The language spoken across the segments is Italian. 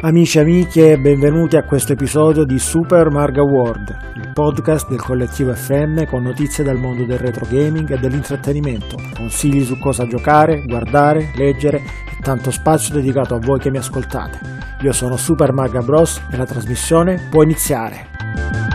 Amici e amiche, benvenuti a questo episodio di Super Marga World, il podcast del collettivo FM con notizie dal mondo del retro gaming e dell'intrattenimento, consigli su cosa giocare, guardare, leggere e tanto spazio dedicato a voi che mi ascoltate. Io sono Super Marga Bros e la trasmissione può iniziare.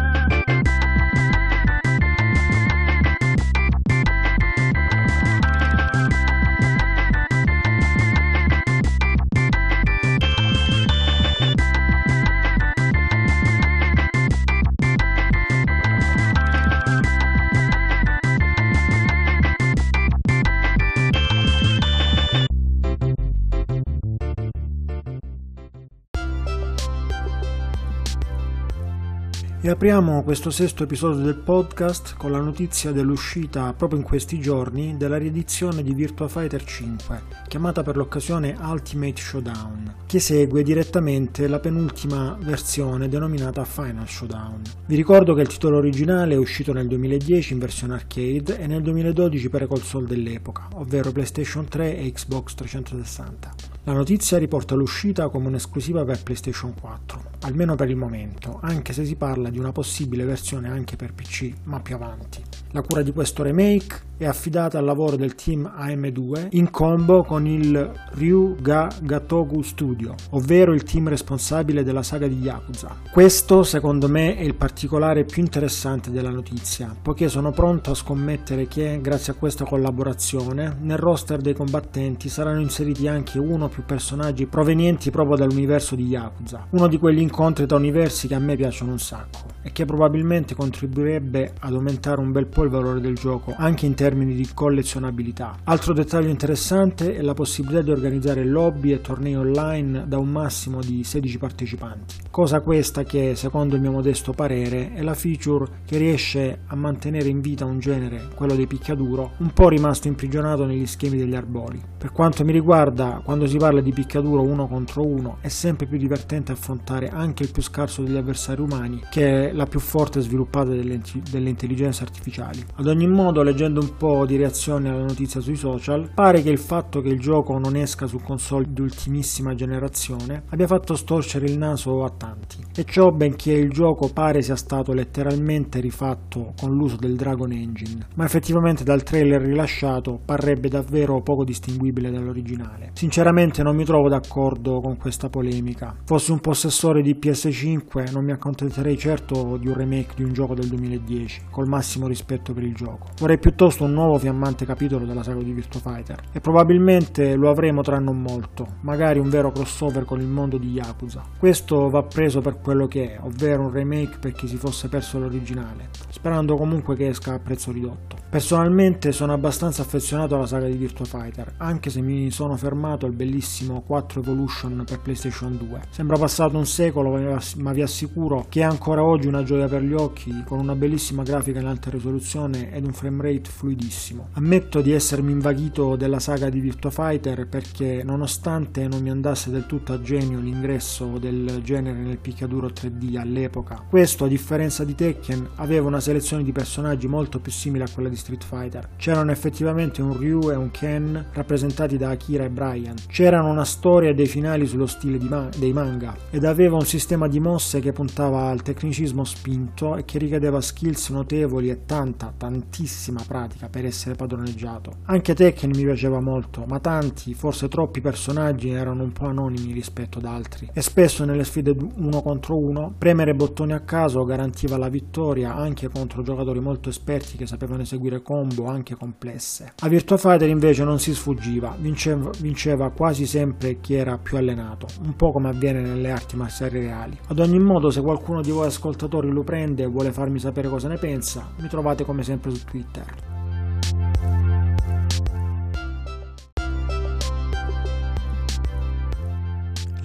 E apriamo questo sesto episodio del podcast con la notizia dell'uscita proprio in questi giorni della riedizione di Virtua Fighter 5, chiamata per l'occasione Ultimate Showdown, che segue direttamente la penultima versione denominata Final Showdown. Vi ricordo che il titolo originale è uscito nel 2010 in versione arcade e nel 2012 per le console dell'epoca, ovvero PlayStation 3 e Xbox 360. La notizia riporta l'uscita come un'esclusiva per PlayStation 4, almeno per il momento, anche se si parla di una possibile versione anche per PC, ma più avanti. La cura di questo remake è affidata al lavoro del team AM2 in combo con il Ryuga Gatoku Studio, ovvero il team responsabile della saga di Yakuza. Questo, secondo me, è il particolare più interessante della notizia, poiché sono pronto a scommettere che, grazie a questa collaborazione, nel roster dei combattenti saranno inseriti anche uno o più personaggi provenienti proprio dall'universo di Yakuza, uno di quegli incontri tra universi che a me piacciono un sacco e che probabilmente contribuirebbe ad aumentare un bel po' il valore del gioco anche in termini di collezionabilità. Altro dettaglio interessante è la possibilità di organizzare lobby e tornei online da un massimo di 16 partecipanti, cosa questa che secondo il mio modesto parere è la feature che riesce a mantenere in vita un genere, quello dei picchiaduro, un po' rimasto imprigionato negli schemi degli arboli. Per quanto mi riguarda, quando si parla di picchiaduro uno contro uno, è sempre più divertente affrontare anche il più scarso degli avversari umani, che la più forte sviluppata delle, delle intelligenze artificiali. Ad ogni modo, leggendo un po' di reazioni alla notizia sui social, pare che il fatto che il gioco non esca su console di ultimissima generazione abbia fatto storcere il naso a tanti. E ciò benché il gioco pare sia stato letteralmente rifatto con l'uso del Dragon Engine, ma effettivamente dal trailer rilasciato parrebbe davvero poco distinguibile dall'originale originale. Sinceramente non mi trovo d'accordo con questa polemica. Fossi un possessore di PS5 non mi accontenterei certo di un remake di un gioco del 2010, col massimo rispetto per il gioco. Vorrei piuttosto un nuovo fiammante capitolo della saga di Virtua Fighter e probabilmente lo avremo tra non molto, magari un vero crossover con il mondo di Yakuza. Questo va preso per quello che è, ovvero un remake per chi si fosse perso l'originale, sperando comunque che esca a prezzo ridotto. Personalmente sono abbastanza affezionato alla saga di Virtua Fighter, anche se mi sono fermato al bellissimo 4 Evolution per PlayStation 2. Sembra passato un secolo, ma vi assicuro che è ancora oggi una gioia per gli occhi, con una bellissima grafica in alta risoluzione ed un framerate fluidissimo. Ammetto di essermi invaghito della saga di Virtua Fighter perché, nonostante non mi andasse del tutto a genio l'ingresso del genere nel picchiaduro 3D all'epoca, questo, a differenza di Tekken, aveva una selezione di personaggi molto più simile a quella di Street Fighter. C'erano effettivamente un Ryu e un Ken rappresentati da Akira e Brian. C'erano una storia e dei finali sullo stile ma- dei manga ed aveva un sistema di mosse che puntava al tecnicismo spinto e che richiedeva skills notevoli e tanta, tantissima pratica per essere padroneggiato. Anche Tekken mi piaceva molto, ma tanti, forse troppi personaggi erano un po' anonimi rispetto ad altri e spesso nelle sfide uno contro uno premere bottoni a caso garantiva la vittoria anche contro giocatori molto esperti che sapevano eseguire eseguire combo anche complesse. A Virtua Fighter invece non si sfuggiva, vinceva, vinceva quasi sempre chi era più allenato, un po' come avviene nelle arti marziali reali. Ad ogni modo, se qualcuno di voi ascoltatori lo prende e vuole farmi sapere cosa ne pensa, mi trovate come sempre su Twitter.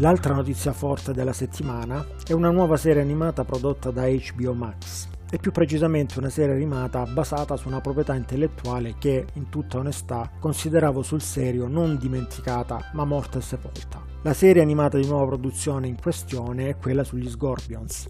L'altra notizia forte della settimana è una nuova serie animata prodotta da HBO Max e più precisamente una serie animata basata su una proprietà intellettuale che, in tutta onestà, consideravo sul serio non dimenticata ma morta e sepolta. La serie animata di nuova produzione in questione è quella sugli Scorpions.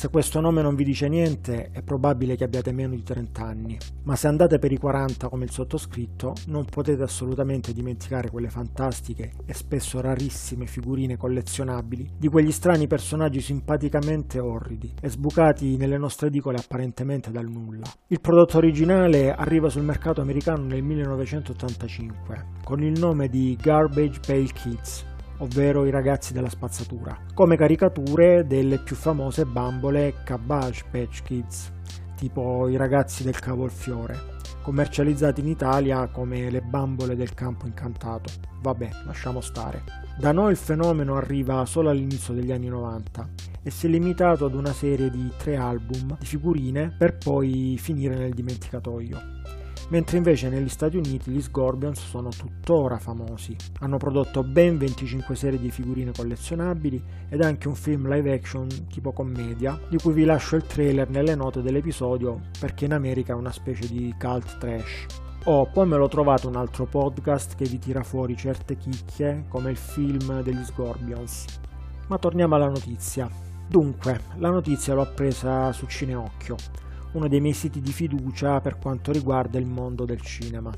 Se questo nome non vi dice niente, è probabile che abbiate meno di 30 anni, ma se andate per i 40 come il sottoscritto, non potete assolutamente dimenticare quelle fantastiche e spesso rarissime figurine collezionabili di quegli strani personaggi simpaticamente orridi e sbucati nelle nostre edicole apparentemente dal nulla. Il prodotto originale arriva sul mercato americano nel 1985 con il nome di Garbage Pail Kids ovvero i ragazzi della spazzatura, come caricature delle più famose bambole Cabbage Patch Kids, tipo i ragazzi del cavolfiore, commercializzati in Italia come le bambole del campo incantato. Vabbè, lasciamo stare. Da noi il fenomeno arriva solo all'inizio degli anni 90 e si è limitato ad una serie di tre album di figurine per poi finire nel dimenticatoio mentre invece negli Stati Uniti gli Scorpions sono tuttora famosi. Hanno prodotto ben 25 serie di figurine collezionabili ed anche un film live action tipo commedia, di cui vi lascio il trailer nelle note dell'episodio perché in America è una specie di cult trash. Oh, poi me l'ho trovato un altro podcast che vi tira fuori certe chicche, come il film degli Scorpions. Ma torniamo alla notizia. Dunque, la notizia l'ho presa su Cineocchio uno dei miei siti di fiducia per quanto riguarda il mondo del cinema,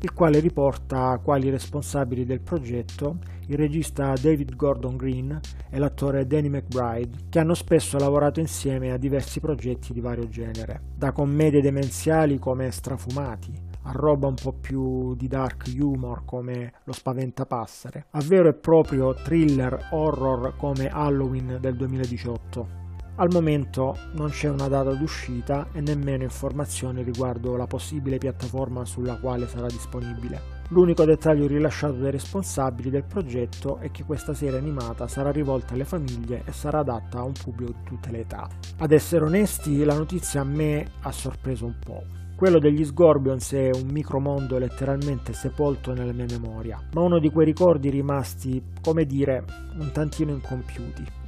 il quale riporta quali responsabili del progetto il regista David Gordon Green e l'attore Danny McBride, che hanno spesso lavorato insieme a diversi progetti di vario genere, da commedie demenziali come Strafumati, a roba un po' più di dark humor come Lo Spaventapassare, a vero e proprio thriller horror come Halloween del 2018. Al momento non c'è una data d'uscita e nemmeno informazioni riguardo la possibile piattaforma sulla quale sarà disponibile. L'unico dettaglio rilasciato dai responsabili del progetto è che questa serie animata sarà rivolta alle famiglie e sarà adatta a un pubblico di tutte le età. Ad essere onesti, la notizia a me ha sorpreso un po'. Quello degli Scorpions è un micromondo letteralmente sepolto nella mia memoria, ma uno di quei ricordi rimasti, come dire, un tantino incompiuti.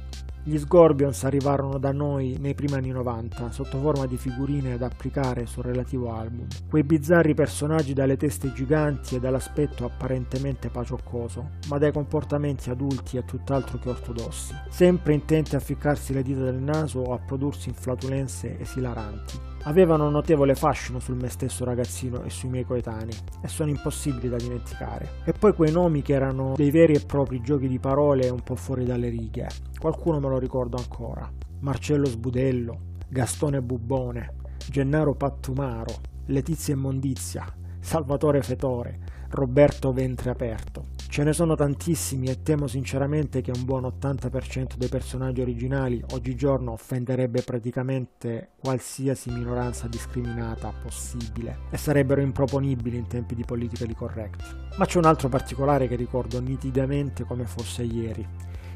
Gli Scorpions arrivarono da noi nei primi anni 90 sotto forma di figurine da applicare sul relativo album. Quei bizzarri personaggi dalle teste giganti e dall'aspetto apparentemente pacioccoso, ma dai comportamenti adulti e tutt'altro che ortodossi, sempre intenti a ficcarsi le dita del naso o a prodursi inflatulenze esilaranti avevano un notevole fascino sul me stesso ragazzino e sui miei coetanei e sono impossibili da dimenticare. E poi quei nomi che erano dei veri e propri giochi di parole un po' fuori dalle righe. Qualcuno me lo ricordo ancora. Marcello Sbudello, Gastone Bubbone, Gennaro Pattumaro, Letizia Immondizia, Salvatore Fetore, Roberto Ventre Aperto. Ce ne sono tantissimi e temo sinceramente che un buon 80% dei personaggi originali oggigiorno offenderebbe praticamente qualsiasi minoranza discriminata possibile e sarebbero improponibili in tempi di politically correct. Ma c'è un altro particolare che ricordo nitidamente come fosse ieri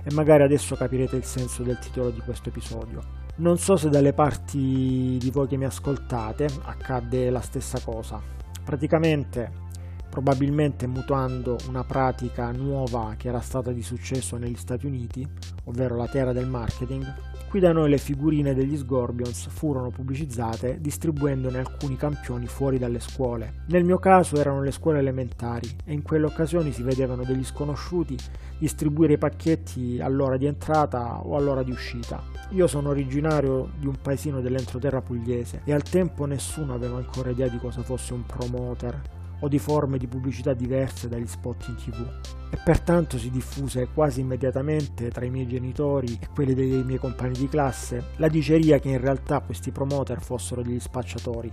e magari adesso capirete il senso del titolo di questo episodio. Non so se dalle parti di voi che mi ascoltate accadde la stessa cosa. Praticamente probabilmente mutando una pratica nuova che era stata di successo negli Stati Uniti, ovvero la terra del marketing, qui da noi le figurine degli Scorpions furono pubblicizzate distribuendone alcuni campioni fuori dalle scuole. Nel mio caso erano le scuole elementari e in quelle occasioni si vedevano degli sconosciuti distribuire i pacchetti all'ora di entrata o all'ora di uscita. Io sono originario di un paesino dell'entroterra pugliese e al tempo nessuno aveva ancora idea di cosa fosse un promoter o di forme di pubblicità diverse dagli spot in tv e pertanto si diffuse quasi immediatamente tra i miei genitori e quelli dei miei compagni di classe la diceria che in realtà questi promoter fossero degli spacciatori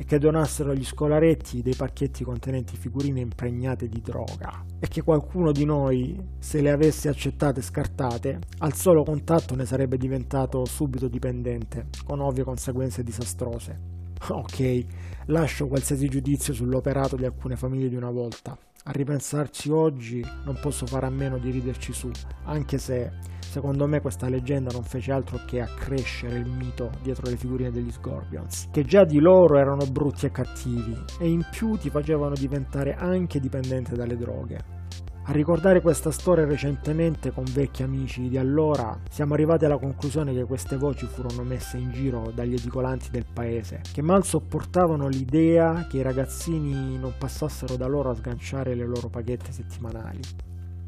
e che donassero agli scolaretti dei pacchetti contenenti figurine impregnate di droga e che qualcuno di noi, se le avesse accettate e scartate, al solo contatto ne sarebbe diventato subito dipendente, con ovvie conseguenze disastrose. Ok, lascio qualsiasi giudizio sull'operato di alcune famiglie di una volta. A ripensarci oggi non posso fare a meno di riderci su, anche se secondo me questa leggenda non fece altro che accrescere il mito dietro le figurine degli Scorpions, che già di loro erano brutti e cattivi, e in più ti facevano diventare anche dipendente dalle droghe. A ricordare questa storia recentemente con vecchi amici di allora, siamo arrivati alla conclusione che queste voci furono messe in giro dagli edicolanti del paese, che mal sopportavano l'idea che i ragazzini non passassero da loro a sganciare le loro paghette settimanali.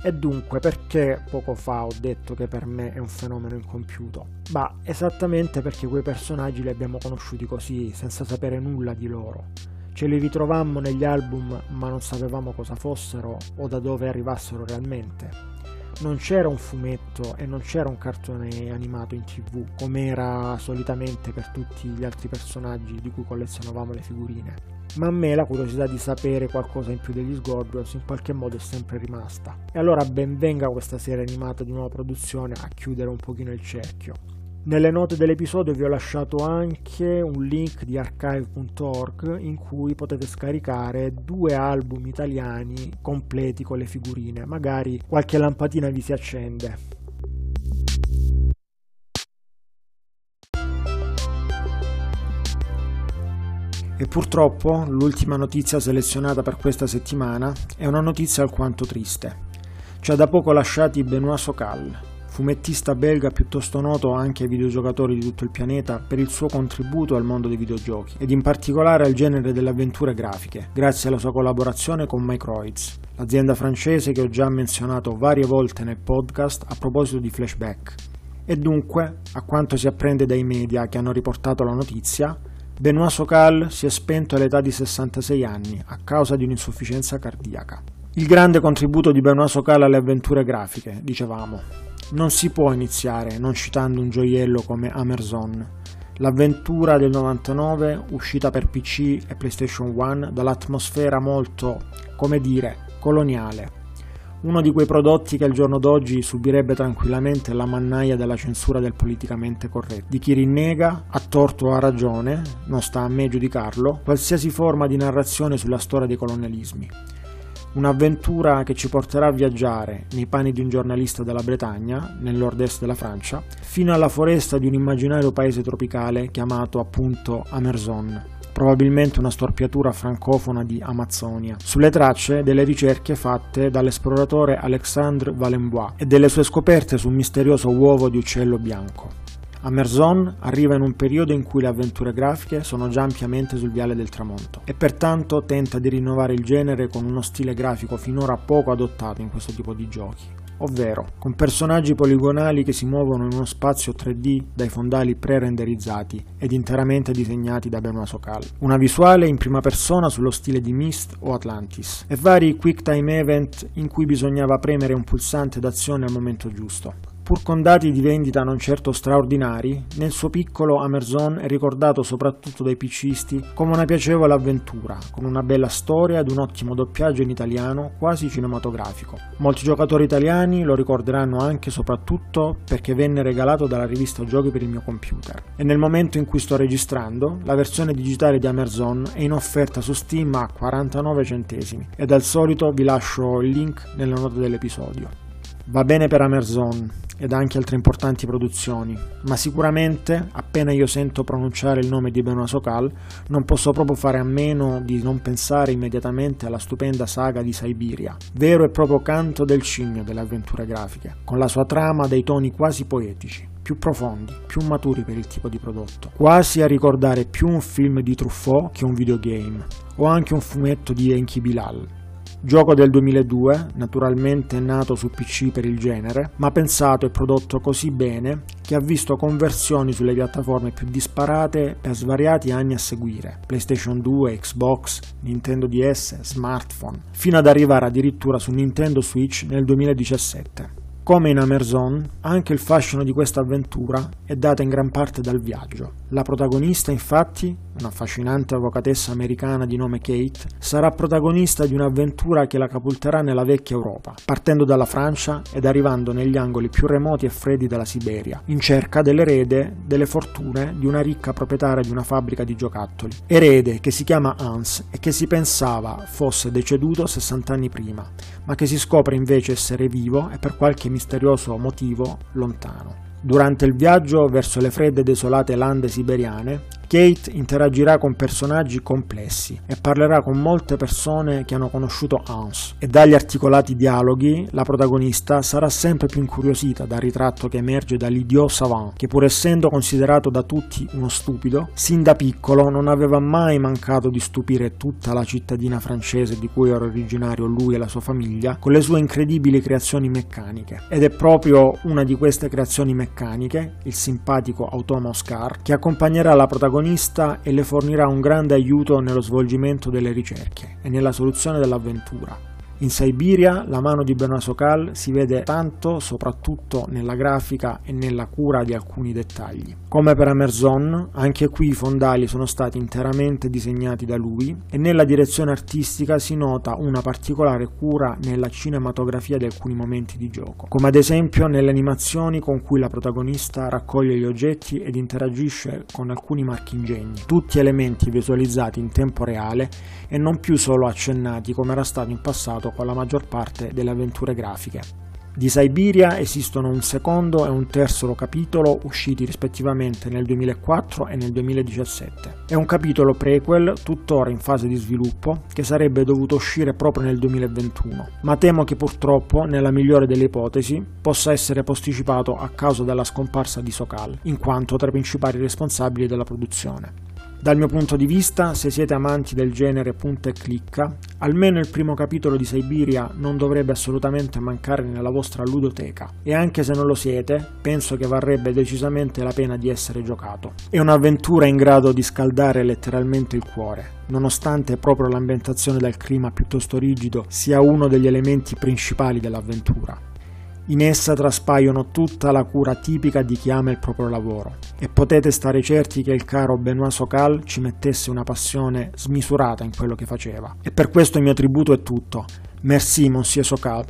E dunque perché poco fa ho detto che per me è un fenomeno incompiuto? Bah, esattamente perché quei personaggi li abbiamo conosciuti così, senza sapere nulla di loro. Ce li ritrovammo negli album ma non sapevamo cosa fossero o da dove arrivassero realmente non c'era un fumetto e non c'era un cartone animato in tv come era solitamente per tutti gli altri personaggi di cui collezionavamo le figurine. Ma a me la curiosità di sapere qualcosa in più degli Scorpions in qualche modo è sempre rimasta. E allora ben venga questa serie animata di nuova produzione a chiudere un pochino il cerchio. Nelle note dell'episodio vi ho lasciato anche un link di archive.org in cui potete scaricare due album italiani completi con le figurine, magari qualche lampadina vi si accende. E purtroppo l'ultima notizia selezionata per questa settimana è una notizia alquanto triste. Ci ha da poco lasciati Benoît Socal, fumettista belga piuttosto noto anche ai videogiocatori di tutto il pianeta per il suo contributo al mondo dei videogiochi ed in particolare al genere delle avventure grafiche, grazie alla sua collaborazione con Microids, l'azienda francese che ho già menzionato varie volte nel podcast a proposito di flashback. E dunque, a quanto si apprende dai media che hanno riportato la notizia, Benoît Socal si è spento all'età di 66 anni a causa di un'insufficienza cardiaca. Il grande contributo di Benoît Socal alle avventure grafiche, dicevamo, non si può iniziare non citando un gioiello come Amerzone, l'avventura del 99 uscita per PC e PlayStation 1 dall'atmosfera molto, come dire, coloniale. Uno di quei prodotti che al giorno d'oggi subirebbe tranquillamente la mannaia della censura del politicamente corretto, di chi rinnega, a torto o a ragione, non sta a me giudicarlo, qualsiasi forma di narrazione sulla storia dei colonialismi. Un'avventura che ci porterà a viaggiare nei panni di un giornalista della Bretagna, nel nord-est della Francia, fino alla foresta di un immaginario paese tropicale chiamato appunto Amerzon, probabilmente una storpiatura francofona di Amazzonia, sulle tracce delle ricerche fatte dall'esploratore Alexandre Valenbois e delle sue scoperte su un misterioso uovo di uccello bianco. Amerzon arriva in un periodo in cui le avventure grafiche sono già ampiamente sul viale del tramonto e pertanto tenta di rinnovare il genere con uno stile grafico finora poco adottato in questo tipo di giochi, ovvero con personaggi poligonali che si muovono in uno spazio 3D dai fondali pre-renderizzati ed interamente disegnati da Benoit Socal, una visuale in prima persona sullo stile di Myst o Atlantis e vari quick time event in cui bisognava premere un pulsante d'azione al momento giusto. Pur con dati di vendita non certo straordinari, nel suo piccolo Amerzon è ricordato soprattutto dai PCisti come una piacevole avventura, con una bella storia ed un ottimo doppiaggio in italiano quasi cinematografico. Molti giocatori italiani lo ricorderanno anche e soprattutto perché venne regalato dalla rivista Giochi per il mio computer. E nel momento in cui sto registrando, la versione digitale di Amerzon è in offerta su Steam a 49 centesimi e dal solito vi lascio il link nelle note dell'episodio. Va bene per Amerzon ed anche altre importanti produzioni, ma sicuramente appena io sento pronunciare il nome di Benoît Socal non posso proprio fare a meno di non pensare immediatamente alla stupenda saga di Siberia, vero e proprio canto del cigno delle avventure grafiche, con la sua trama dei toni quasi poetici più profondi, più maturi per il tipo di prodotto, quasi a ricordare più un film di Truffaut che un videogame, o anche un fumetto di Enki Bilal, Gioco del 2002, naturalmente nato su PC per il genere, ma pensato e prodotto così bene che ha visto conversioni sulle piattaforme più disparate per svariati anni a seguire, PlayStation 2, Xbox, Nintendo DS, smartphone, fino ad arrivare addirittura su Nintendo Switch nel 2017. Come in Amerzone, anche il fascino di questa avventura è data in gran parte dal viaggio. La protagonista, infatti, una affascinante avvocatessa americana di nome Kate, sarà protagonista di un'avventura che la capulterà nella vecchia Europa, partendo dalla Francia ed arrivando negli angoli più remoti e freddi della Siberia, in cerca dell'erede delle fortune di una ricca proprietaria di una fabbrica di giocattoli. Erede che si chiama Hans e che si pensava fosse deceduto 60 anni prima, ma che si scopre invece essere vivo e per qualche misterioso motivo lontano. Durante il viaggio verso le fredde e desolate lande siberiane, Kate interagirà con personaggi complessi e parlerà con molte persone che hanno conosciuto Hans e dagli articolati dialoghi la protagonista sarà sempre più incuriosita dal ritratto che emerge dall'idiot savant che pur essendo considerato da tutti uno stupido, sin da piccolo non aveva mai mancato di stupire tutta la cittadina francese di cui era originario lui e la sua famiglia con le sue incredibili creazioni meccaniche. Ed è proprio una di queste creazioni meccaniche, il simpatico Automos Car, che accompagnerà la protagonista protagonista e le fornirà un grande aiuto nello svolgimento delle ricerche e nella soluzione dell'avventura. In Siberia la mano di Benoît Socal si vede tanto soprattutto nella grafica e nella cura di alcuni dettagli. Come per Amerzon, anche qui i fondali sono stati interamente disegnati da lui e nella direzione artistica si nota una particolare cura nella cinematografia di alcuni momenti di gioco, come ad esempio nelle animazioni con cui la protagonista raccoglie gli oggetti ed interagisce con alcuni marchingegni, tutti elementi visualizzati in tempo reale e non più solo accennati come era stato in passato con la maggior parte delle avventure grafiche. Di Siberia esistono un secondo e un terzo capitolo usciti rispettivamente nel 2004 e nel 2017. È un capitolo prequel tuttora in fase di sviluppo che sarebbe dovuto uscire proprio nel 2021, ma temo che purtroppo, nella migliore delle ipotesi, possa essere posticipato a causa della scomparsa di Sokal, in quanto tra i principali responsabili della produzione. Dal mio punto di vista, se siete amanti del genere punta e clicca, almeno il primo capitolo di Siberia non dovrebbe assolutamente mancare nella vostra ludoteca e anche se non lo siete, penso che varrebbe decisamente la pena di essere giocato. È un'avventura in grado di scaldare letteralmente il cuore, nonostante proprio l'ambientazione del clima piuttosto rigido sia uno degli elementi principali dell'avventura. In essa traspaiono tutta la cura tipica di chi ama il proprio lavoro e potete stare certi che il caro Benoît Socal ci mettesse una passione smisurata in quello che faceva. E per questo il mio tributo è tutto. Merci, Monsieur Socal.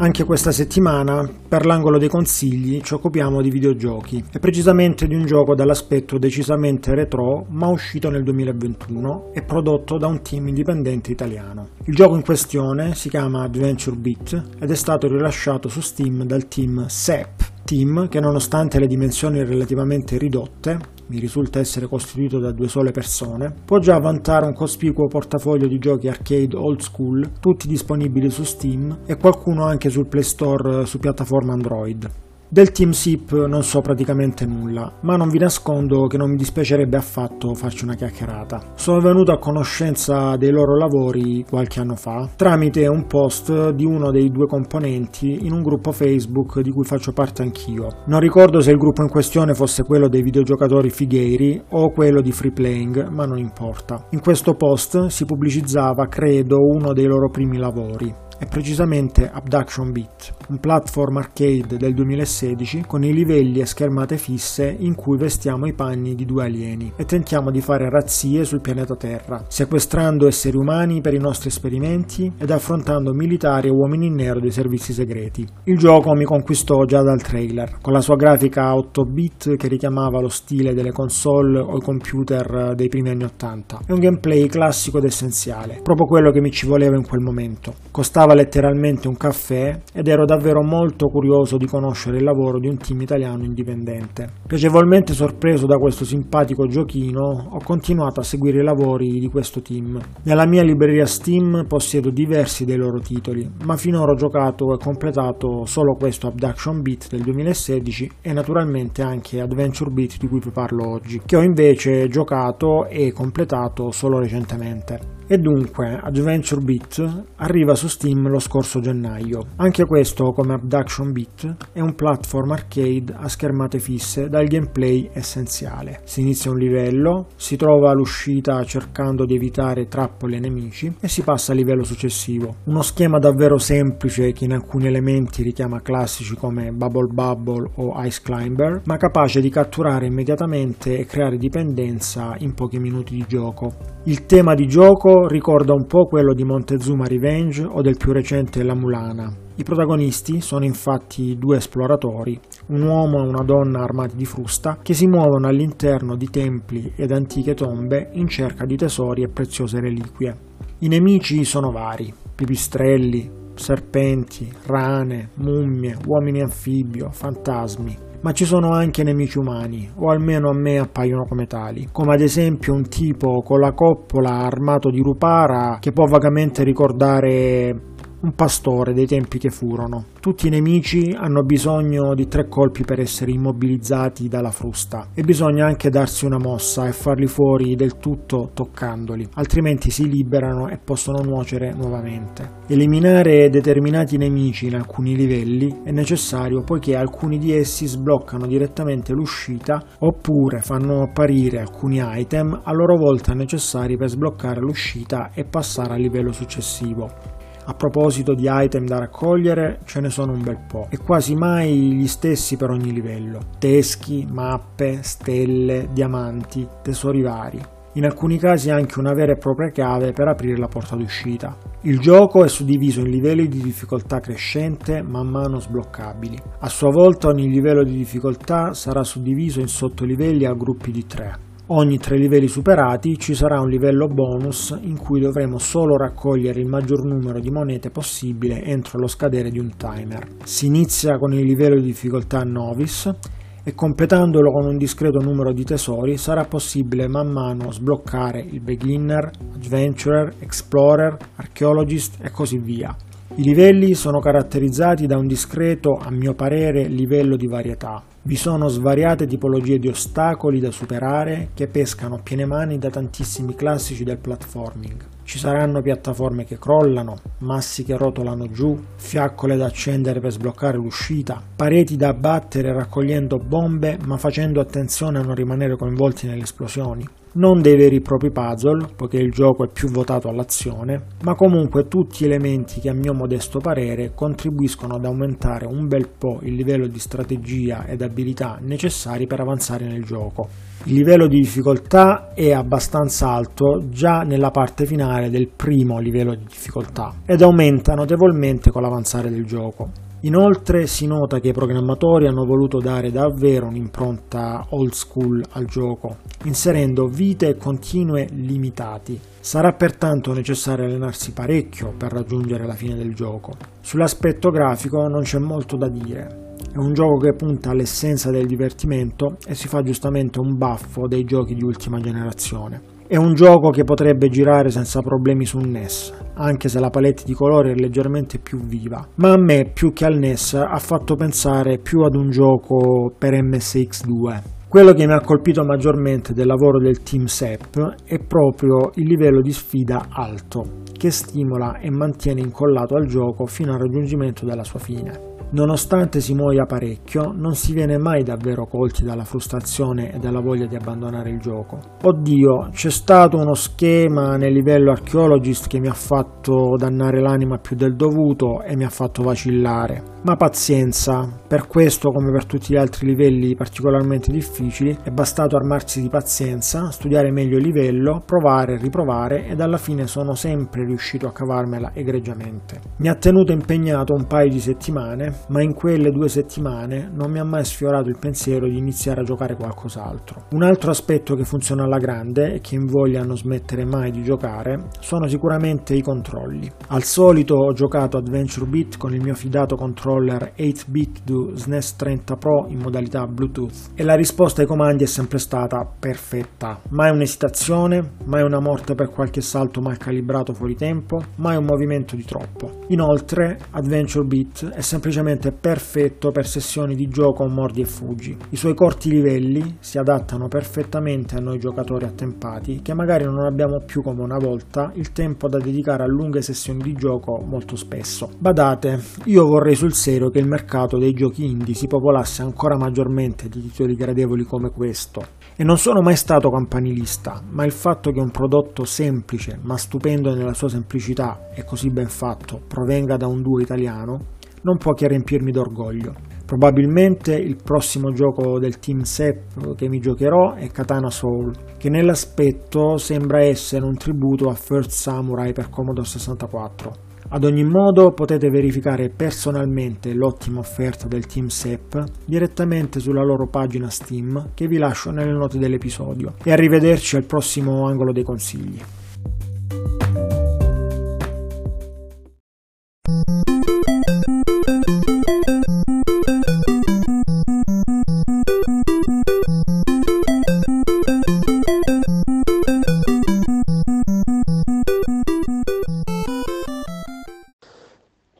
Anche questa settimana, per l'angolo dei consigli, ci occupiamo di videogiochi e precisamente di un gioco dall'aspetto decisamente retro, ma uscito nel 2021 e prodotto da un team indipendente italiano. Il gioco in questione si chiama Adventure Beat ed è stato rilasciato su Steam dal team SEP, team che nonostante le dimensioni relativamente ridotte mi risulta essere costituito da due sole persone, può già vantare un cospicuo portafoglio di giochi arcade old school, tutti disponibili su Steam e qualcuno anche sul Play Store su piattaforma Android. Del team SIP non so praticamente nulla, ma non vi nascondo che non mi dispiacerebbe affatto farci una chiacchierata. Sono venuto a conoscenza dei loro lavori qualche anno fa tramite un post di uno dei due componenti in un gruppo Facebook di cui faccio parte anch'io. Non ricordo se il gruppo in questione fosse quello dei videogiocatori fighieri o quello di free playing, ma non importa. In questo post si pubblicizzava, credo, uno dei loro primi lavori è precisamente Abduction Beat, un platform arcade del 2016 con i livelli e schermate fisse in cui vestiamo i panni di due alieni e tentiamo di fare razzie sul pianeta Terra, sequestrando esseri umani per i nostri esperimenti ed affrontando militari e uomini in nero dei servizi segreti. Il gioco mi conquistò già dal trailer, con la sua grafica 8 bit che richiamava lo stile delle console o i computer dei primi anni 80 e un gameplay classico ed essenziale, proprio quello che mi ci voleva in quel momento. Costava letteralmente un caffè ed ero davvero molto curioso di conoscere il lavoro di un team italiano indipendente. Piacevolmente sorpreso da questo simpatico giochino, ho continuato a seguire i lavori di questo team. Nella mia libreria Steam possiedo diversi dei loro titoli, ma finora ho giocato e completato solo questo Abduction Beat del 2016 e naturalmente anche Adventure Beat di cui vi parlo oggi, che ho invece giocato e completato solo recentemente. E dunque Adventure Beat arriva su Steam lo scorso gennaio. Anche questo, come Abduction Beat, è un platform arcade a schermate fisse dal gameplay essenziale. Si inizia un livello, si trova all'uscita cercando di evitare trappole e nemici e si passa al livello successivo. Uno schema davvero semplice che in alcuni elementi richiama classici come Bubble Bubble o Ice Climber, ma capace di catturare immediatamente e creare dipendenza in pochi minuti di gioco. Il tema di gioco ricorda un po' quello di Montezuma Revenge o del più recente La Mulana. I protagonisti sono infatti due esploratori, un uomo e una donna armati di frusta, che si muovono all'interno di templi ed antiche tombe in cerca di tesori e preziose reliquie. I nemici sono vari, pipistrelli, serpenti, rane, mummie, uomini anfibio, fantasmi, ma ci sono anche nemici umani, o almeno a me appaiono come tali, come ad esempio un tipo con la coppola armato di rupara che può vagamente ricordare un pastore dei tempi che furono. Tutti i nemici hanno bisogno di tre colpi per essere immobilizzati dalla frusta e bisogna anche darsi una mossa e farli fuori del tutto toccandoli, altrimenti si liberano e possono nuocere nuovamente. Eliminare determinati nemici in alcuni livelli è necessario poiché alcuni di essi sbloccano direttamente l'uscita oppure fanno apparire alcuni item a loro volta necessari per sbloccare l'uscita e passare al livello successivo. A proposito di item da raccogliere, ce ne sono un bel po' e quasi mai gli stessi per ogni livello. Teschi, mappe, stelle, diamanti, tesori vari. In alcuni casi anche una vera e propria chiave per aprire la porta d'uscita. Il gioco è suddiviso in livelli di difficoltà crescente man mano sbloccabili. A sua volta ogni livello di difficoltà sarà suddiviso in sottolivelli a gruppi di tre. Ogni tre livelli superati ci sarà un livello bonus in cui dovremo solo raccogliere il maggior numero di monete possibile entro lo scadere di un timer. Si inizia con il livello di difficoltà Novice e completandolo con un discreto numero di tesori sarà possibile man mano sbloccare il Beginner, Adventurer, Explorer, Archaeologist e così via. I livelli sono caratterizzati da un discreto, a mio parere, livello di varietà. Vi sono svariate tipologie di ostacoli da superare che pescano a piene mani da tantissimi classici del platforming. Ci saranno piattaforme che crollano, massi che rotolano giù, fiaccole da accendere per sbloccare l'uscita, pareti da abbattere raccogliendo bombe ma facendo attenzione a non rimanere coinvolti nelle esplosioni, non dei veri e propri puzzle, poiché il gioco è più votato all'azione, ma comunque tutti elementi che a mio modesto parere contribuiscono ad aumentare un bel po' il livello di strategia ed abilità necessari per avanzare nel gioco. Il livello di difficoltà è abbastanza alto già nella parte finale del primo livello di difficoltà ed aumenta notevolmente con l'avanzare del gioco. Inoltre si nota che i programmatori hanno voluto dare davvero un'impronta old school al gioco, inserendo vite continue limitati. Sarà pertanto necessario allenarsi parecchio per raggiungere la fine del gioco. Sull'aspetto grafico non c'è molto da dire. È un gioco che punta all'essenza del divertimento e si fa giustamente un baffo dei giochi di ultima generazione. È un gioco che potrebbe girare senza problemi su NES, anche se la palette di colori è leggermente più viva, ma a me più che al NES ha fatto pensare più ad un gioco per MSX2. Quello che mi ha colpito maggiormente del lavoro del team SEP è proprio il livello di sfida alto, che stimola e mantiene incollato al gioco fino al raggiungimento della sua fine. Nonostante si muoia parecchio, non si viene mai davvero colti dalla frustrazione e dalla voglia di abbandonare il gioco. Oddio, c'è stato uno schema nel livello Archaeologist che mi ha fatto dannare l'anima più del dovuto e mi ha fatto vacillare. Ma pazienza, per questo come per tutti gli altri livelli particolarmente difficili è bastato armarsi di pazienza, studiare meglio il livello, provare, riprovare ed alla fine sono sempre riuscito a cavarmela egregiamente. Mi ha tenuto impegnato un paio di settimane, ma in quelle due settimane non mi ha mai sfiorato il pensiero di iniziare a giocare qualcos'altro. Un altro aspetto che funziona alla grande e che invoglia a non smettere mai di giocare sono sicuramente i controlli. Al solito ho giocato Adventure Beat con il mio fidato controller controller 8-bit do SNES 30 Pro in modalità Bluetooth e la risposta ai comandi è sempre stata perfetta. Mai un'esitazione, mai una morte per qualche salto mal calibrato fuori tempo, mai un movimento di troppo. Inoltre, Adventure Beat è semplicemente perfetto per sessioni di gioco mordi e fuggi. I suoi corti livelli si adattano perfettamente a noi giocatori attempati che magari non abbiamo più come una volta il tempo da dedicare a lunghe sessioni di gioco molto spesso. Badate, io vorrei sul serio che il mercato dei giochi indie si popolasse ancora maggiormente di titoli gradevoli come questo. E non sono mai stato campanilista, ma il fatto che un prodotto semplice ma stupendo nella sua semplicità e così ben fatto provenga da un duo italiano non può che riempirmi d'orgoglio. Probabilmente il prossimo gioco del Team Sepp che mi giocherò è Katana Soul, che nell'aspetto sembra essere un tributo a First Samurai per Commodore 64. Ad ogni modo potete verificare personalmente l'ottima offerta del Team SEP direttamente sulla loro pagina Steam che vi lascio nelle note dell'episodio e arrivederci al prossimo angolo dei consigli.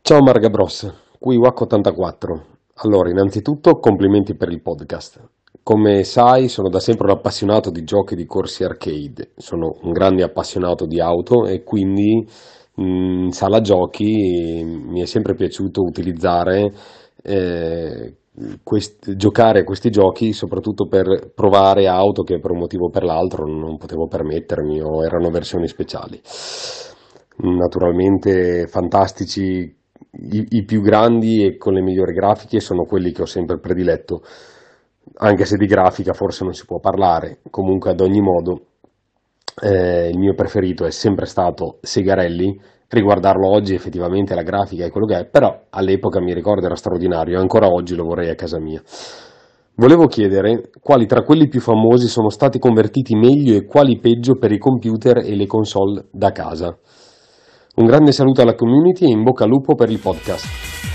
Ciao Marga Bros, qui WAC84. Allora, innanzitutto complimenti per il podcast. Come sai, sono da sempre un appassionato di giochi di corsi arcade, sono un grande appassionato di auto e quindi in sala giochi mi è sempre piaciuto utilizzare eh, quest- giocare a questi giochi soprattutto per provare auto che per un motivo o per l'altro non potevo permettermi o erano versioni speciali naturalmente fantastici i, i, più grandi e con le migliori grafiche sono quelli che ho sempre prediletto, anche se di grafica forse non si può parlare, comunque ad ogni modo eh, il mio preferito è sempre stato Segarelli, riguardarlo oggi effettivamente la grafica è quello che è, però all'epoca mi ricordo era straordinario ancora oggi lo vorrei a casa mia. Volevo chiedere quali tra quelli più famosi sono stati convertiti meglio e quali peggio per i computer e le console da casa. Un grande saluto alla community e in bocca al lupo per il podcast.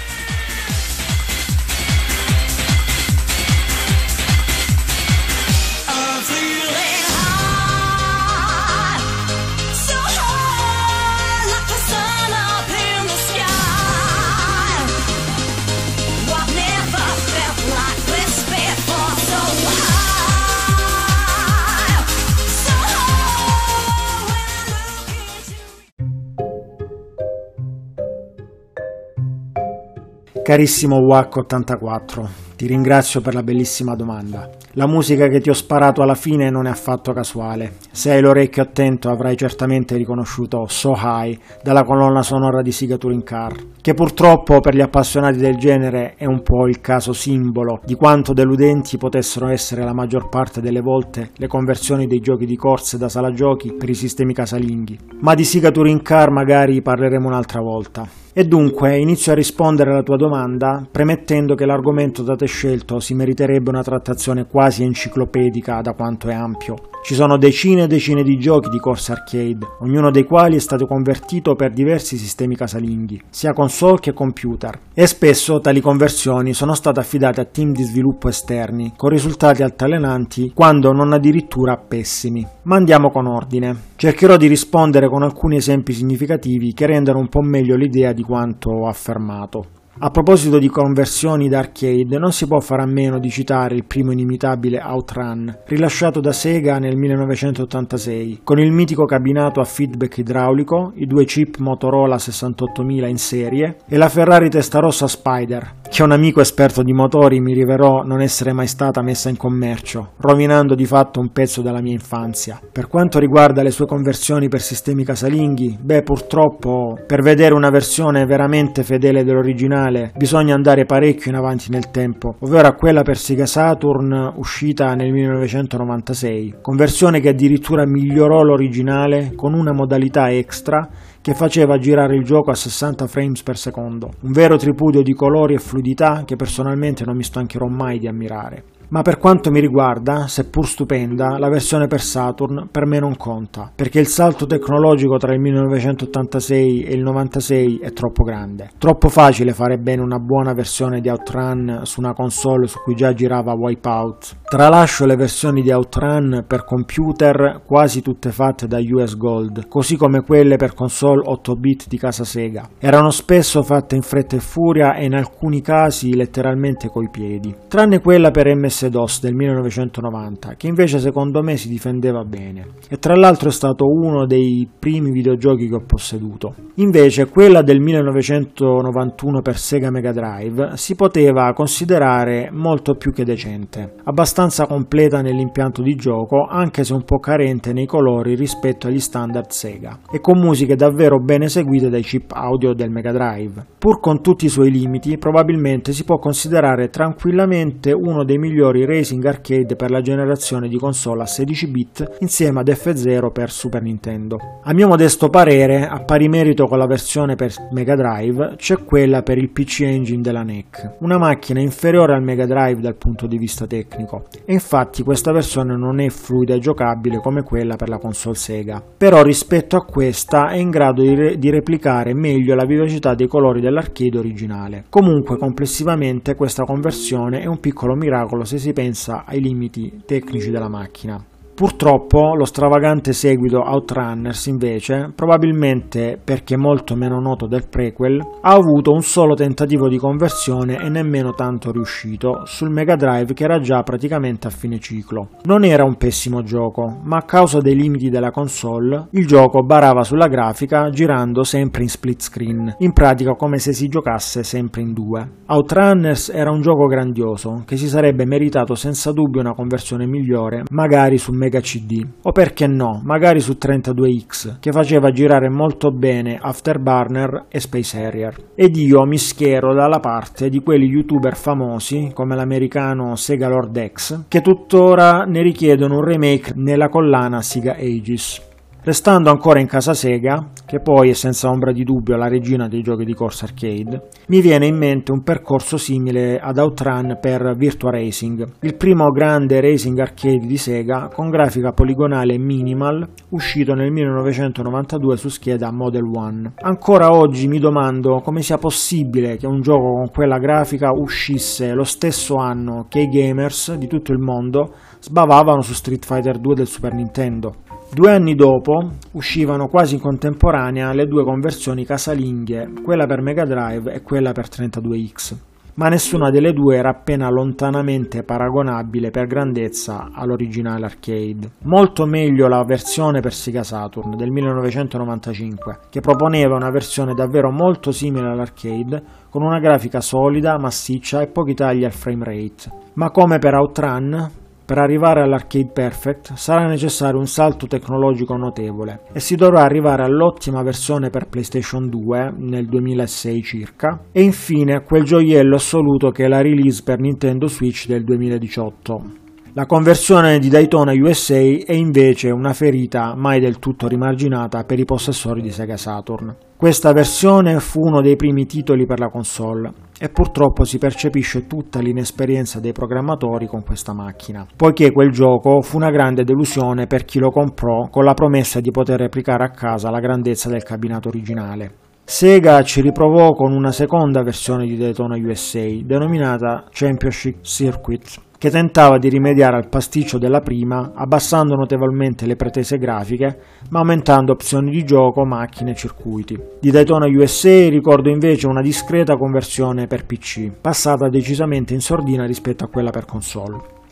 Carissimo WAC84, ti ringrazio per la bellissima domanda. La musica che ti ho sparato alla fine non è affatto casuale. Se hai l'orecchio attento avrai certamente riconosciuto So High dalla colonna sonora di Siga Touring Car, che purtroppo per gli appassionati del genere è un po' il caso simbolo di quanto deludenti potessero essere la maggior parte delle volte le conversioni dei giochi di corse da sala giochi per i sistemi casalinghi. Ma di Siga Touring Car magari parleremo un'altra volta. E dunque inizio a rispondere alla tua domanda premettendo che l'argomento da te scelto si meriterebbe una trattazione quasi enciclopedica da quanto è ampio. Ci sono decine e decine di giochi di corsa arcade, ognuno dei quali è stato convertito per diversi sistemi casalinghi, sia console che computer, e spesso tali conversioni sono state affidate a team di sviluppo esterni, con risultati altalenanti quando non addirittura pessimi. Ma andiamo con ordine. Cercherò di rispondere con alcuni esempi significativi che rendano un po' meglio l'idea di quanto ho affermato. A proposito di conversioni d'arcade, non si può fare a meno di citare il primo inimitabile Outrun, rilasciato da Sega nel 1986, con il mitico cabinato a feedback idraulico, i due chip Motorola 68000 in serie e la Ferrari Testarossa Spider, che un amico esperto di motori mi rivelò non essere mai stata messa in commercio, rovinando di fatto un pezzo della mia infanzia. Per quanto riguarda le sue conversioni per sistemi casalinghi, beh purtroppo per vedere una versione veramente fedele dell'originale bisogna andare parecchio in avanti nel tempo, ovvero a quella per Sega Saturn uscita nel 1996, conversione che addirittura migliorò l'originale con una modalità extra che faceva girare il gioco a 60 frames per secondo, un vero tripudio di colori e fluidità che personalmente non mi stancherò mai di ammirare. Ma per quanto mi riguarda, seppur stupenda, la versione per Saturn per me non conta, perché il salto tecnologico tra il 1986 e il 96 è troppo grande. Troppo facile fare bene una buona versione di Outrun su una console su cui già girava Wipeout. Tralascio le versioni di Outrun per computer quasi tutte fatte da US Gold, così come quelle per console 8 bit di casa Sega. Erano spesso fatte in fretta e furia e in alcuni casi letteralmente coi piedi. Tranne quella per MS DOS del 1990, che invece secondo me si difendeva bene. E tra l'altro è stato uno dei primi videogiochi che ho posseduto. Invece quella del 1991 per Sega Mega Drive si poteva considerare molto più che decente, abbastanza completa nell'impianto di gioco, anche se un po' carente nei colori rispetto agli standard Sega, e con musiche davvero ben eseguite dai chip audio del Mega Drive. Pur con tutti i suoi limiti, probabilmente si può considerare tranquillamente uno dei migliori racing arcade per la generazione di console a 16 bit insieme ad F0 per Super Nintendo. A mio modesto parere, a pari merito con la versione per Mega Drive, c'è quella per il PC Engine della NEC, una macchina inferiore al Mega Drive dal punto di vista tecnico, e infatti questa versione non è fluida e giocabile come quella per la console Sega, però rispetto a questa è in grado di, re- di replicare meglio la vivacità dei colori dell'arcade originale. Comunque complessivamente questa conversione è un piccolo miracolo se si pensa ai limiti tecnici della macchina. Purtroppo lo stravagante seguito Outrunners invece, probabilmente perché molto meno noto del prequel, ha avuto un solo tentativo di conversione e nemmeno tanto riuscito sul Mega Drive che era già praticamente a fine ciclo. Non era un pessimo gioco, ma a causa dei limiti della console, il gioco barava sulla grafica girando sempre in split screen, in pratica come se si giocasse sempre in due. Outrunners era un gioco grandioso che si sarebbe meritato senza dubbio una conversione migliore, magari su Mega CD o perché no, magari su 32X che faceva girare molto bene Afterburner e Space Harrier. Ed io mi schiero dalla parte di quelli youtuber famosi come l'americano Sega Lord X che tuttora ne richiedono un remake nella collana Sega Aegis. Restando ancora in casa Sega, che poi è senza ombra di dubbio la regina dei giochi di corsa arcade, mi viene in mente un percorso simile ad Outrun per Virtua Racing, il primo grande racing arcade di Sega con grafica poligonale minimal uscito nel 1992 su scheda Model 1. Ancora oggi mi domando come sia possibile che un gioco con quella grafica uscisse lo stesso anno che i gamers di tutto il mondo sbavavano su Street Fighter 2 del Super Nintendo. Due anni dopo uscivano quasi in contemporanea le due conversioni casalinghe, quella per Mega Drive e quella per 32X, ma nessuna delle due era appena lontanamente paragonabile per grandezza all'originale arcade. Molto meglio la versione per Sega Saturn del 1995, che proponeva una versione davvero molto simile all'arcade, con una grafica solida, massiccia e pochi tagli al frame rate. Ma come per Outrun, per arrivare all'Arcade Perfect sarà necessario un salto tecnologico notevole e si dovrà arrivare all'ottima versione per PlayStation 2 nel 2006 circa e infine a quel gioiello assoluto che è la release per Nintendo Switch del 2018. La conversione di Daytona USA è invece una ferita mai del tutto rimarginata per i possessori di Sega Saturn. Questa versione fu uno dei primi titoli per la console e purtroppo si percepisce tutta l'inesperienza dei programmatori con questa macchina, poiché quel gioco fu una grande delusione per chi lo comprò con la promessa di poter replicare a casa la grandezza del cabinato originale. Sega ci riprovò con una seconda versione di Daytona USA, denominata Championship Circuit, che tentava di rimediare al pasticcio della prima, abbassando notevolmente le pretese grafiche, ma aumentando opzioni di gioco, macchine e circuiti. Di Daytona USA ricordo invece una discreta conversione per PC, passata decisamente in sordina rispetto a quella per console.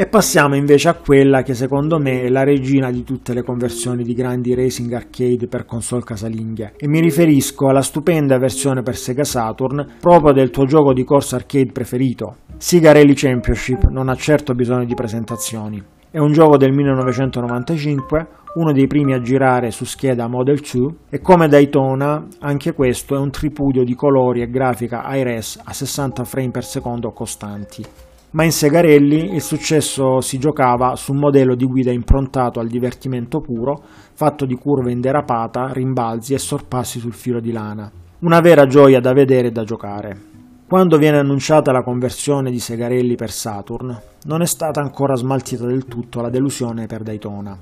E passiamo invece a quella che secondo me è la regina di tutte le conversioni di grandi racing arcade per console casalinghe. E mi riferisco alla stupenda versione per Sega Saturn proprio del tuo gioco di corsa arcade preferito. Siga Rally Championship non ha certo bisogno di presentazioni. È un gioco del 1995, uno dei primi a girare su scheda Model 2 e come Daytona anche questo è un tripudio di colori e grafica high-res a 60 frame per secondo costanti ma in Segarelli il successo si giocava su un modello di guida improntato al divertimento puro, fatto di curve in derapata, rimbalzi e sorpassi sul filo di lana. Una vera gioia da vedere e da giocare. Quando viene annunciata la conversione di Segarelli per Saturn, non è stata ancora smaltita del tutto la delusione per Daytona.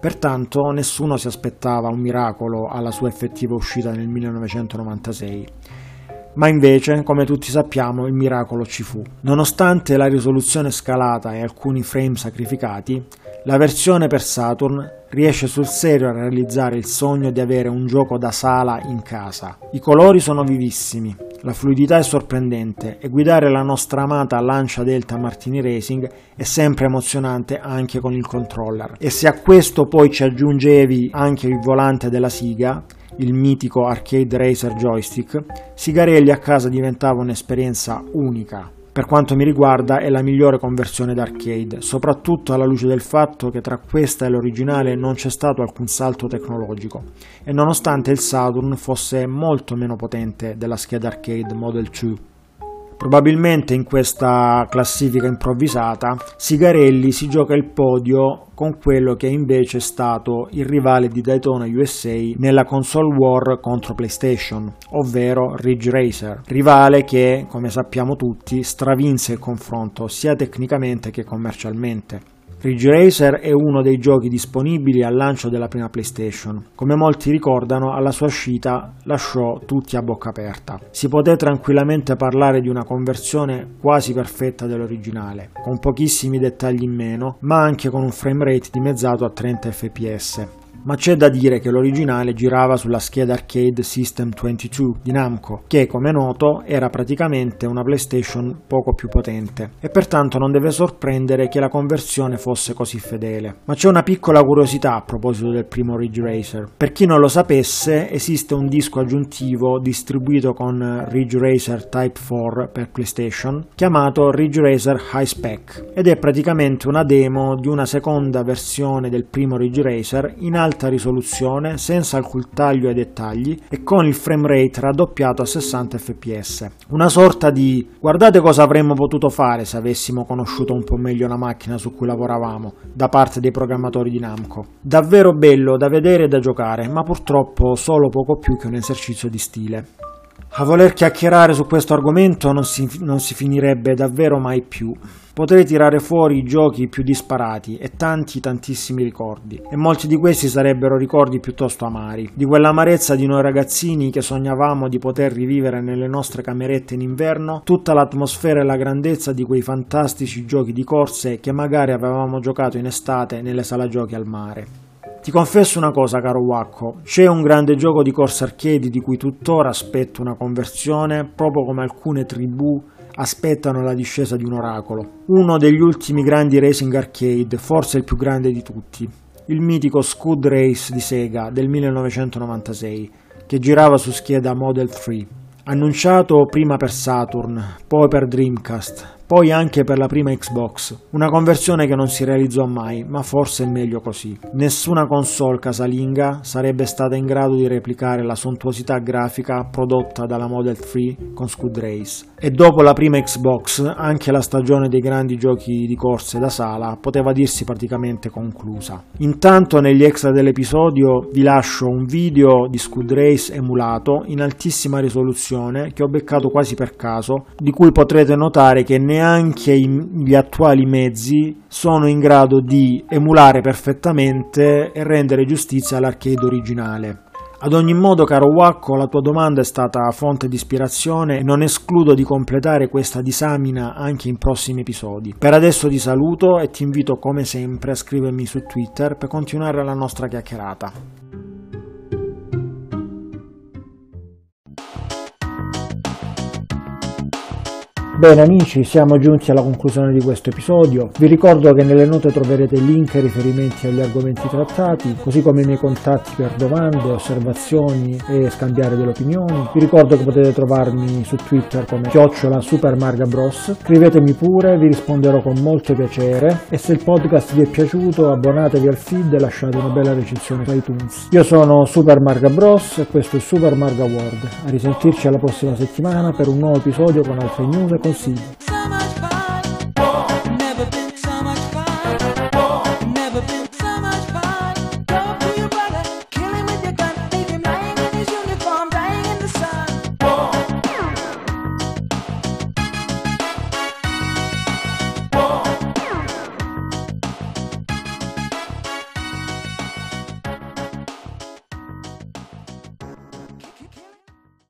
Pertanto nessuno si aspettava un miracolo alla sua effettiva uscita nel 1996 ma invece, come tutti sappiamo, il miracolo ci fu. Nonostante la risoluzione scalata e alcuni frame sacrificati, la versione per Saturn riesce sul serio a realizzare il sogno di avere un gioco da sala in casa. I colori sono vivissimi, La fluidità è sorprendente e guidare la nostra amata Lancia Delta Martini Racing è sempre emozionante anche con il controller. E se a questo poi ci aggiungevi anche il volante della Siga, il mitico Arcade Racer Joystick, Sigarelli a casa diventava un'esperienza unica. Per quanto mi riguarda è la migliore conversione d'arcade, soprattutto alla luce del fatto che tra questa e l'originale non c'è stato alcun salto tecnologico e nonostante il Saturn fosse molto meno potente della scheda arcade Model 2. Probabilmente in questa classifica improvvisata Sigarelli si gioca il podio con quello che invece è stato il rivale di Daytona USA nella console war contro PlayStation, ovvero Ridge Racer, rivale che, come sappiamo tutti, stravinse il confronto sia tecnicamente che commercialmente. Ridge Racer è uno dei giochi disponibili al lancio della prima PlayStation. Come molti ricordano, alla sua uscita lasciò tutti a bocca aperta. Si poté tranquillamente parlare di una conversione quasi perfetta dell'originale, con pochissimi dettagli in meno, ma anche con un frame rate dimezzato a 30 fps ma c'è da dire che l'originale girava sulla scheda arcade System 22 di Namco, che come noto era praticamente una PlayStation poco più potente, e pertanto non deve sorprendere che la conversione fosse così fedele. Ma c'è una piccola curiosità a proposito del primo Ridge Racer. Per chi non lo sapesse, esiste un disco aggiuntivo distribuito con Ridge Racer Type 4 per PlayStation, chiamato Ridge Racer High Spec, ed è praticamente una demo di una seconda versione del primo Ridge Racer in alta alta risoluzione, senza alcun taglio ai dettagli e con il frame rate raddoppiato a 60 fps. Una sorta di guardate cosa avremmo potuto fare se avessimo conosciuto un po' meglio la macchina su cui lavoravamo da parte dei programmatori di Namco. Davvero bello da vedere e da giocare, ma purtroppo solo poco più che un esercizio di stile. A voler chiacchierare su questo argomento non si, non si finirebbe davvero mai più. Potrei tirare fuori i giochi più disparati e tanti tantissimi ricordi, e molti di questi sarebbero ricordi piuttosto amari, di quell'amarezza di noi ragazzini che sognavamo di poter rivivere nelle nostre camerette in inverno tutta l'atmosfera e la grandezza di quei fantastici giochi di corse che magari avevamo giocato in estate nelle sala giochi al mare. Ti confesso una cosa, caro Wacco, c'è un grande gioco di corsa arcade di cui tuttora aspetto una conversione, proprio come alcune tribù aspettano la discesa di un oracolo. Uno degli ultimi grandi racing arcade, forse il più grande di tutti, il mitico Scud Race di Sega del 1996, che girava su scheda Model 3. Annunciato prima per Saturn, poi per Dreamcast, poi anche per la prima Xbox, una conversione che non si realizzò mai, ma forse è meglio così. Nessuna console casalinga sarebbe stata in grado di replicare la sontuosità grafica prodotta dalla Model 3 con Scud Race. E dopo la prima Xbox, anche la stagione dei grandi giochi di corse da sala poteva dirsi praticamente conclusa. Intanto negli extra dell'episodio vi lascio un video di Scud Race emulato in altissima risoluzione che ho beccato quasi per caso, di cui potrete notare che ne neanche gli attuali mezzi sono in grado di emulare perfettamente e rendere giustizia all'arcade originale. Ad ogni modo, caro Wacco, la tua domanda è stata fonte di ispirazione e non escludo di completare questa disamina anche in prossimi episodi. Per adesso ti saluto e ti invito come sempre a scrivermi su Twitter per continuare la nostra chiacchierata. Bene amici, siamo giunti alla conclusione di questo episodio. Vi ricordo che nelle note troverete link e riferimenti agli argomenti trattati, così come i miei contatti per domande, osservazioni e scambiare delle opinioni. Vi ricordo che potete trovarmi su Twitter come chiocciola supermargabros. Scrivetemi pure, vi risponderò con molto piacere e se il podcast vi è piaciuto abbonatevi al feed e lasciate una bella recensione su iTunes. Io sono Super Marga Bros e questo è Super Marga World. A risentirci alla prossima settimana per un nuovo episodio con altre news consigo.